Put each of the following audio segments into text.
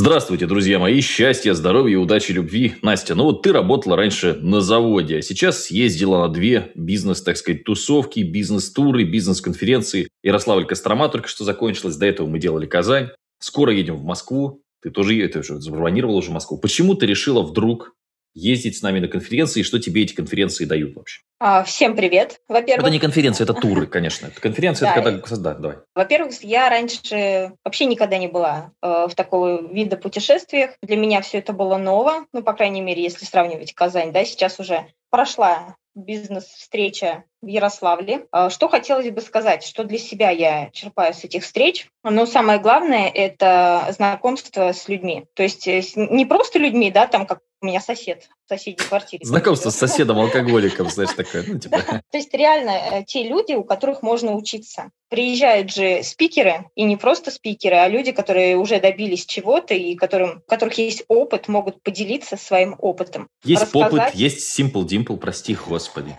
Здравствуйте, друзья мои. Счастья, здоровья, удачи, любви. Настя, ну вот ты работала раньше на заводе, а сейчас съездила на две бизнес, так сказать, тусовки, бизнес-туры, бизнес-конференции. Ярославль Кострома только что закончилась. До этого мы делали Казань. Скоро едем в Москву. Ты тоже это уже забронировала уже Москву. Почему ты решила вдруг ездить с нами на конференции, и что тебе эти конференции дают вообще? А, всем привет. Во-первых... Это не конференция, это туры, конечно. Конференция, это когда... Да, давай. Во-первых, я раньше вообще никогда не была э, в такого вида путешествиях. Для меня все это было ново, ну, по крайней мере, если сравнивать Казань, да, сейчас уже прошла бизнес-встреча в Ярославле. А, что хотелось бы сказать, что для себя я черпаю с этих встреч? Но самое главное – это знакомство с людьми. То есть э, не просто людьми, да, там как у меня сосед в соседней квартире. Знакомство с соседом-алкоголиком, знаешь, такое. Ну, типа. да. То есть реально э, те люди, у которых можно учиться. Приезжают же спикеры, и не просто спикеры, а люди, которые уже добились чего-то, и которым, у которых есть опыт, могут поделиться своим опытом. Есть опыт, есть Simple Dimple, прости, господи.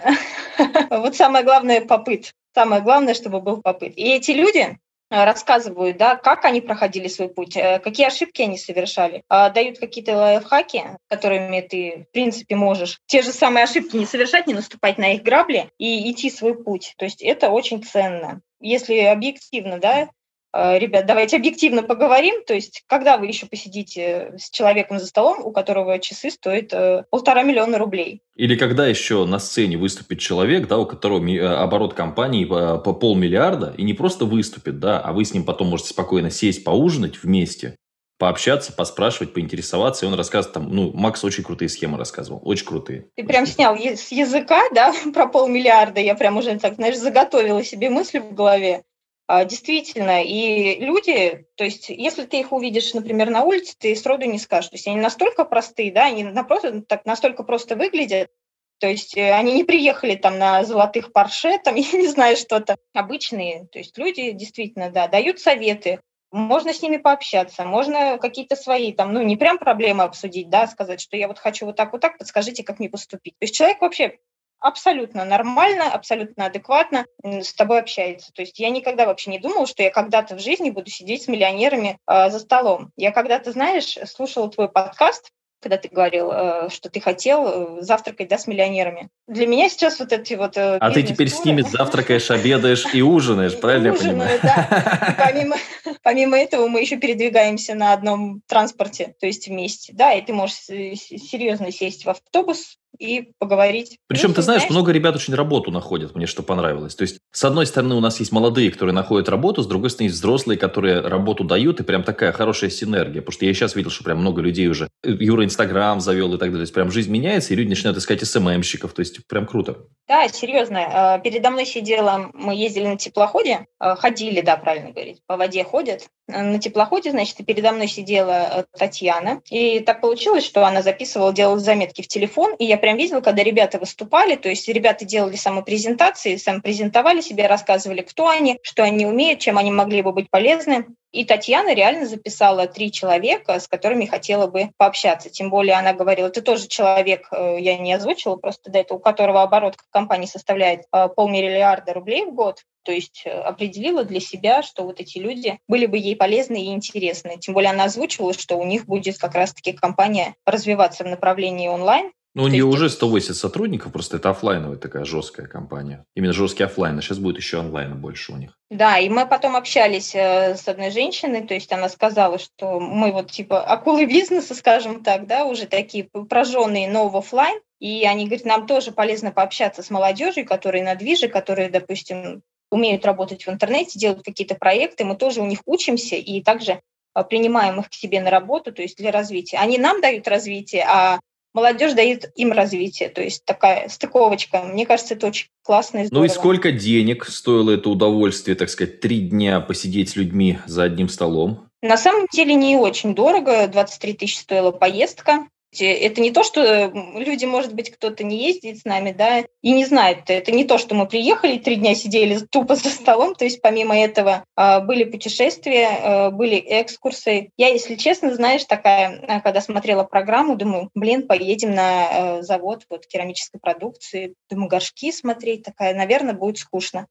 Вот самое главное – попыт. Самое главное, чтобы был попыт. И эти люди, рассказывают, да, как они проходили свой путь, э, какие ошибки они совершали, а, дают какие-то лайфхаки, которыми ты, в принципе, можешь те же самые ошибки не совершать, не наступать на их грабли и идти свой путь. То есть это очень ценно. Если объективно, да, Э, ребят, давайте объективно поговорим. То есть, когда вы еще посидите с человеком за столом, у которого часы стоят э, полтора миллиона рублей? Или когда еще на сцене выступит человек, да, у которого э, оборот компании по, по полмиллиарда, и не просто выступит, да, а вы с ним потом можете спокойно сесть, поужинать вместе, пообщаться, поспрашивать, поинтересоваться, и он рассказывает там, ну, Макс очень крутые схемы рассказывал, очень крутые. Ты прям снял с языка, да, про полмиллиарда, я прям уже, так, знаешь, заготовила себе мысли в голове. А, действительно, и люди, то есть если ты их увидишь, например, на улице, ты сроду не скажешь. То есть они настолько простые, да, они напротив, так, настолько просто выглядят, то есть э, они не приехали там на золотых парше, там, я не знаю, что-то. Обычные, то есть люди действительно, да, дают советы, можно с ними пообщаться, можно какие-то свои, там, ну, не прям проблемы обсудить, да, сказать, что я вот хочу вот так, вот так, подскажите, как мне поступить. То есть человек вообще абсолютно нормально, абсолютно адекватно с тобой общается. То есть я никогда вообще не думала, что я когда-то в жизни буду сидеть с миллионерами э, за столом. Я когда-то, знаешь, слушала твой подкаст, когда ты говорил, э, что ты хотел э, завтракать да, с миллионерами. Для меня сейчас вот эти вот... Э, а ты теперь с ними завтракаешь, обедаешь и ужинаешь, правильно я понимаю? да. Помимо, помимо этого мы еще передвигаемся на одном транспорте, то есть вместе. Да, и ты можешь серьезно сесть в автобус, и поговорить. Причем, ну, ты знаешь, знаешь, много ребят очень работу находят, мне что понравилось. То есть, с одной стороны, у нас есть молодые, которые находят работу, с другой стороны, есть взрослые, которые работу дают, и прям такая хорошая синергия. Потому что я сейчас видел, что прям много людей уже, Юра Инстаграм завел и так далее. То есть, прям жизнь меняется, и люди начинают искать СММщиков. То есть, прям круто. Да, серьезно. Э, передо мной сидела, мы ездили на теплоходе, э, ходили, да, правильно говорить, по воде ходят. Э, на теплоходе, значит, и передо мной сидела Татьяна. И так получилось, что она записывала, делала заметки в телефон, и я прям видела, когда ребята выступали, то есть ребята делали самопрезентации, сам презентовали себя, рассказывали, кто они, что они умеют, чем они могли бы быть полезны. И Татьяна реально записала три человека, с которыми хотела бы пообщаться. Тем более она говорила, это тоже человек, э, я не озвучила, просто до этого, у которого оборот компании составляет э, полмиллиарда рублей в год. То есть э, определила для себя, что вот эти люди были бы ей полезны и интересны. Тем более она озвучивала, что у них будет как раз-таки компания развиваться в направлении онлайн, ну, у нее уже 180 сотрудников, просто это офлайновая такая жесткая компания. Именно жесткий офлайн, а сейчас будет еще онлайна больше у них. Да, и мы потом общались э, с одной женщиной, то есть она сказала, что мы вот типа акулы бизнеса, скажем так, да, уже такие прожженные, но в офлайн, и они говорят, нам тоже полезно пообщаться с молодежью, которые на движе, которые, допустим, умеют работать в интернете, делают какие-то проекты, мы тоже у них учимся и также э, принимаем их к себе на работу, то есть для развития. Они нам дают развитие, а молодежь дает им развитие. То есть такая стыковочка. Мне кажется, это очень классно и здорово. Ну и сколько денег стоило это удовольствие, так сказать, три дня посидеть с людьми за одним столом? На самом деле не очень дорого. 23 тысячи стоила поездка. Это не то, что люди, может быть, кто-то не ездит с нами, да, и не знает. Это не то, что мы приехали, три дня сидели тупо за столом. То есть помимо этого а, были путешествия, а, были экскурсы. Я, если честно, знаешь, такая, когда смотрела программу, думаю, блин, поедем на завод вот керамической продукции, думаю, горшки смотреть, такая, наверное, будет скучно.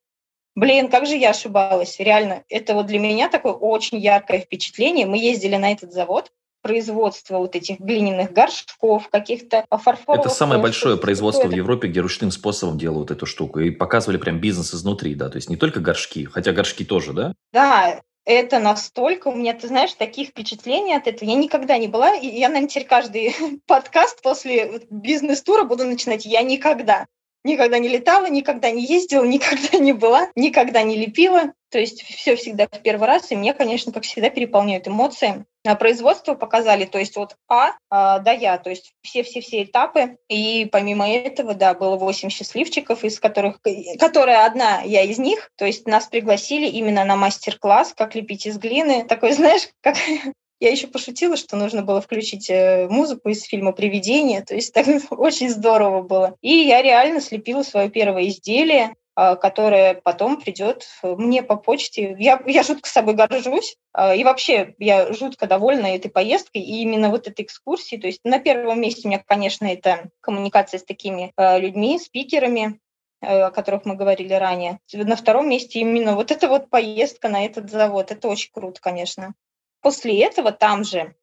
Блин, как же я ошибалась, реально. Это вот для меня такое очень яркое впечатление. Мы ездили на этот завод, производство вот этих глиняных горшков, каких-то фарфоровых... Это самое большое производство в Европе, где ручным способом делают эту штуку. И показывали прям бизнес изнутри, да. То есть не только горшки, хотя горшки тоже, да? Да, это настолько, у меня, ты знаешь, таких впечатлений от этого. Я никогда не была, и я, наверное, теперь каждый подкаст после бизнес-тура буду начинать «я никогда». Никогда не летала, никогда не ездила, никогда не была, никогда не лепила. То есть все всегда в первый раз, и меня, конечно, как всегда, переполняют эмоции. А производство показали, то есть вот А а до Я, то есть все-все-все этапы. И помимо этого, да, было 8 счастливчиков, из которых, которая одна я из них. То есть нас пригласили именно на мастер-класс, как лепить из глины. Такой, знаешь, как я еще пошутила, что нужно было включить э, музыку из фильма «Привидение», то есть так очень здорово было. И я реально слепила свое первое изделие, которое потом придет мне по почте. Я, я жутко собой горжусь. А, и вообще я жутко довольна этой поездкой и именно вот этой экскурсией. То есть на первом месте у меня, конечно, это коммуникация с такими а, людьми, спикерами, о которых мы говорили ранее. На втором месте именно вот эта вот поездка на этот завод. Это очень круто, конечно. После этого там же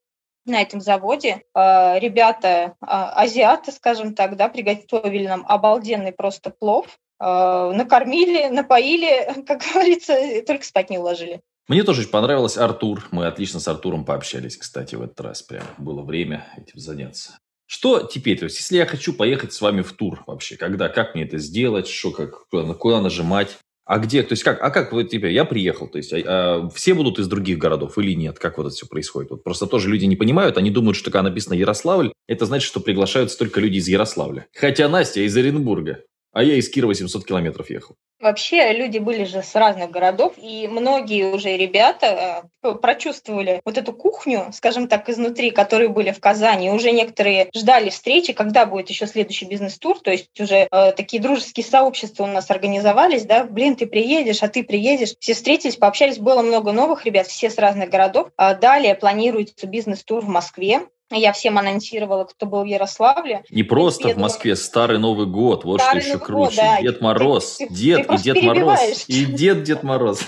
на этом заводе э, ребята, э, азиаты, скажем так, да, приготовили нам обалденный просто плов, э, накормили, напоили, как говорится, только спать не уложили. Мне тоже очень понравилось Артур. Мы отлично с Артуром пообщались, кстати, в этот раз. Прям было время этим заняться. Что теперь? То есть, если я хочу поехать с вами в тур вообще, когда, как мне это сделать, что, как, куда, куда нажимать? А где, то есть как, а как вы теперь, я приехал, то есть а, а, все будут из других городов или нет, как вот это все происходит? Вот просто тоже люди не понимают, они думают, что когда написано Ярославль, это значит, что приглашаются только люди из Ярославля. Хотя Настя из Оренбурга, а я из Кирова 700 километров ехал. Вообще люди были же с разных городов, и многие уже ребята э, прочувствовали вот эту кухню, скажем так, изнутри, которые были в Казани. Уже некоторые ждали встречи, когда будет еще следующий бизнес-тур, то есть уже э, такие дружеские сообщества у нас организовались, да, блин, ты приедешь, а ты приедешь. Все встретились, пообщались, было много новых ребят, все с разных городов. А далее планируется бизнес-тур в Москве, я всем анонсировала, кто был в Ярославле. Не просто в Москве, Старый Новый год, вот Старый что еще Новый круче. Год, да. Дед Мороз, ты, дед ты, ты и Дед Мороз, и дед Дед Мороз.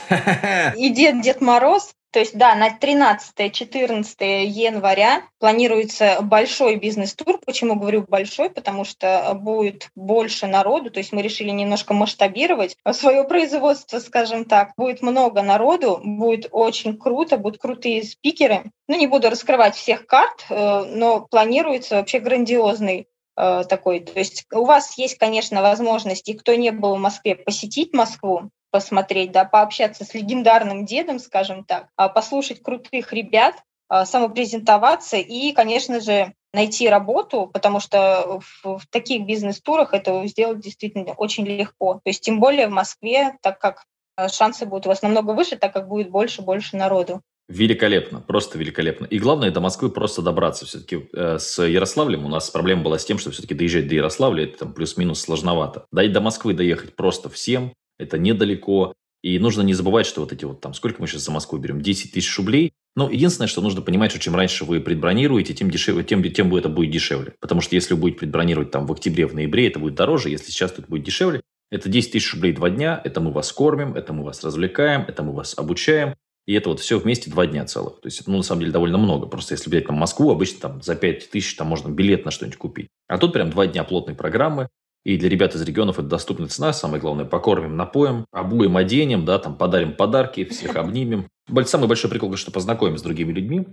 И дед Дед Мороз, то есть, да, на 13-14 января планируется большой бизнес-тур. Почему говорю большой? Потому что будет больше народу. То есть мы решили немножко масштабировать свое производство, скажем так. Будет много народу, будет очень круто, будут крутые спикеры. Ну, не буду раскрывать всех карт, э, но планируется вообще грандиозный такой. То есть у вас есть, конечно, возможность, и кто не был в Москве, посетить Москву посмотреть, да, пообщаться с легендарным дедом, скажем так, а, послушать крутых ребят, а, самопрезентоваться и, конечно же, найти работу, потому что в, в таких бизнес-турах это сделать действительно очень легко. То есть тем более в Москве, так как а, шансы будут у вас намного выше, так как будет больше-больше народу. Великолепно, просто великолепно. И главное, до Москвы просто добраться. Все-таки э, с Ярославлем у нас проблема была с тем, что все-таки доезжать до Ярославля, это там плюс-минус сложновато. Да и до Москвы доехать просто всем, это недалеко. И нужно не забывать, что вот эти вот там, сколько мы сейчас за Москву берем, 10 тысяч рублей. Но единственное, что нужно понимать, что чем раньше вы предбронируете, тем дешевле, тем, тем это будет дешевле. Потому что если вы будете предбронировать там в октябре, в ноябре, это будет дороже. Если сейчас это будет дешевле, это 10 тысяч рублей два дня, это мы вас кормим, это мы вас развлекаем, это мы вас обучаем. И это вот все вместе два дня целых. То есть, ну, на самом деле, довольно много. Просто если взять там Москву, обычно там за 5 тысяч там можно билет на что-нибудь купить. А тут прям два дня плотной программы. И для ребят из регионов это доступная цена. Самое главное, покормим, напоем, обуем, оденем, да, там подарим подарки, всех обнимем. Самый большой прикол, что познакомим с другими людьми.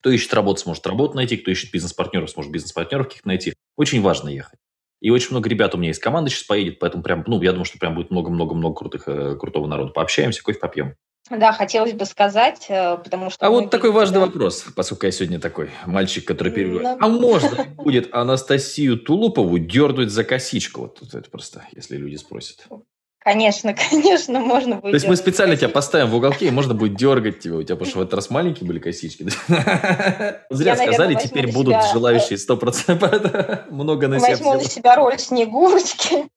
Кто ищет работу, сможет работу найти, кто ищет бизнес-партнеров, сможет бизнес-партнеров каких-то найти. Очень важно ехать. И очень много ребят у меня из команды сейчас поедет, поэтому прям, ну, я думаю, что прям будет много-много-много крутых, э, крутого народа. Пообщаемся, кофе попьем. Да, хотелось бы сказать, э, потому что... А вот такой важный да. вопрос, поскольку я сегодня такой мальчик, который перебивает. Но... А можно будет Анастасию Тулупову дернуть за косичку? Вот тут это просто, если люди спросят. Конечно, конечно, можно будет. То есть мы специально тебя поставим в уголке, и можно будет дергать тебя. У тебя, потому что в этот раз маленькие были косички. Зря сказали, теперь будут желающие 100% много на себя Возьму на себя роль Снегурочки.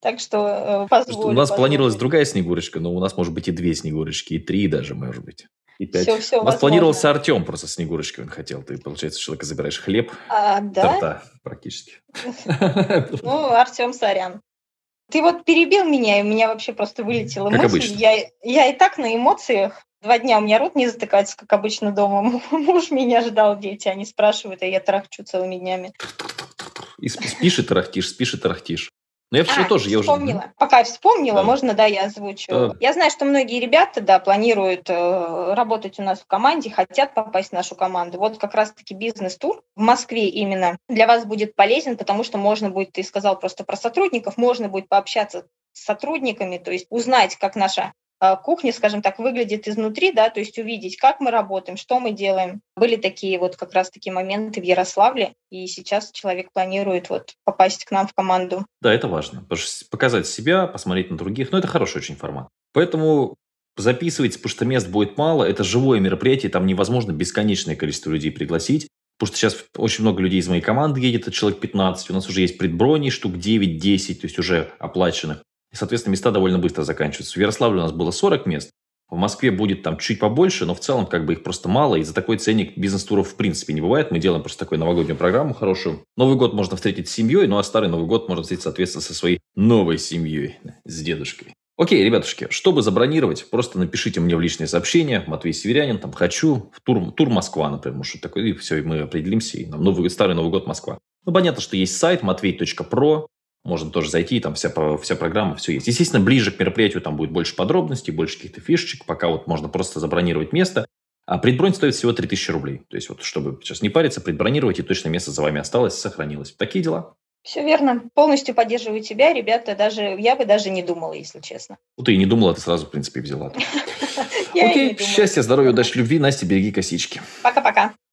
Так что э, позволю. У нас позволю. планировалась другая Снегурочка, но у нас может быть и две Снегурочки, и три даже, может быть. И пять. Все, все у нас возможно. планировался Артем просто Снегурочкой он хотел. Ты, получается, человека забираешь хлеб, а, да? торта практически. Ну, Артем, сорян. Ты вот перебил меня, и у меня вообще просто вылетела как мысль. Обычно. Я, я и так на эмоциях. Два дня у меня рот не затыкается, как обычно дома. Муж меня ждал, дети, они спрашивают, а я трахчу целыми днями. И спишь и тарахтишь, спишь и тарахтишь. Но я вчера а, тоже, я вспомнила. уже... Пока вспомнила, Да. можно, да, я озвучу. Да. Я знаю, что многие ребята, да, планируют э, работать у нас в команде, хотят попасть в нашу команду. Вот как раз-таки бизнес-тур в Москве именно для вас будет полезен, потому что можно будет, ты сказал просто про сотрудников, можно будет пообщаться с сотрудниками, то есть узнать, как наша э, кухня, скажем так, выглядит изнутри, да, то есть увидеть, как мы работаем, что мы делаем. Были такие вот как раз-таки моменты в Ярославле, и сейчас человек планирует вот попасть к нам в команду. Да, это важно. Потому что показать себя, посмотреть на других, ну, это хороший очень формат. Поэтому записывайте, потому что мест будет мало. Это живое мероприятие, там невозможно бесконечное количество людей пригласить. Потому что сейчас очень много людей из моей команды едет, это человек 15. У нас уже есть предброни, штук 9-10, то есть уже оплаченных. И, соответственно, места довольно быстро заканчиваются. В Ярославле у нас было 40 мест. В Москве будет там чуть побольше, но в целом как бы их просто мало. И за такой ценник бизнес-туров в принципе не бывает. Мы делаем просто такую новогоднюю программу хорошую. Новый год можно встретить с семьей, ну а старый Новый год можно встретить, соответственно, со своей новой семьей, с дедушкой. Окей, ребятушки, чтобы забронировать, просто напишите мне в личные сообщения, Матвей Северянин, там, хочу, в тур, тур Москва, например, может, такой, и все, и мы определимся, и нам новый, старый Новый год Москва. Ну, понятно, что есть сайт matvey.pro, можно тоже зайти, там вся, вся программа, все есть. Естественно, ближе к мероприятию там будет больше подробностей, больше каких-то фишечек, пока вот можно просто забронировать место. А предбронь стоит всего 3000 рублей. То есть вот, чтобы сейчас не париться, предбронировать, и точно место за вами осталось, сохранилось. Такие дела. Все верно. Полностью поддерживаю тебя, ребята. Даже я бы даже не думала, если честно. Ну, ты и не думала, ты сразу, в принципе, взяла. И Окей, счастья, здоровья, удачи, любви. Настя, береги косички. Пока-пока.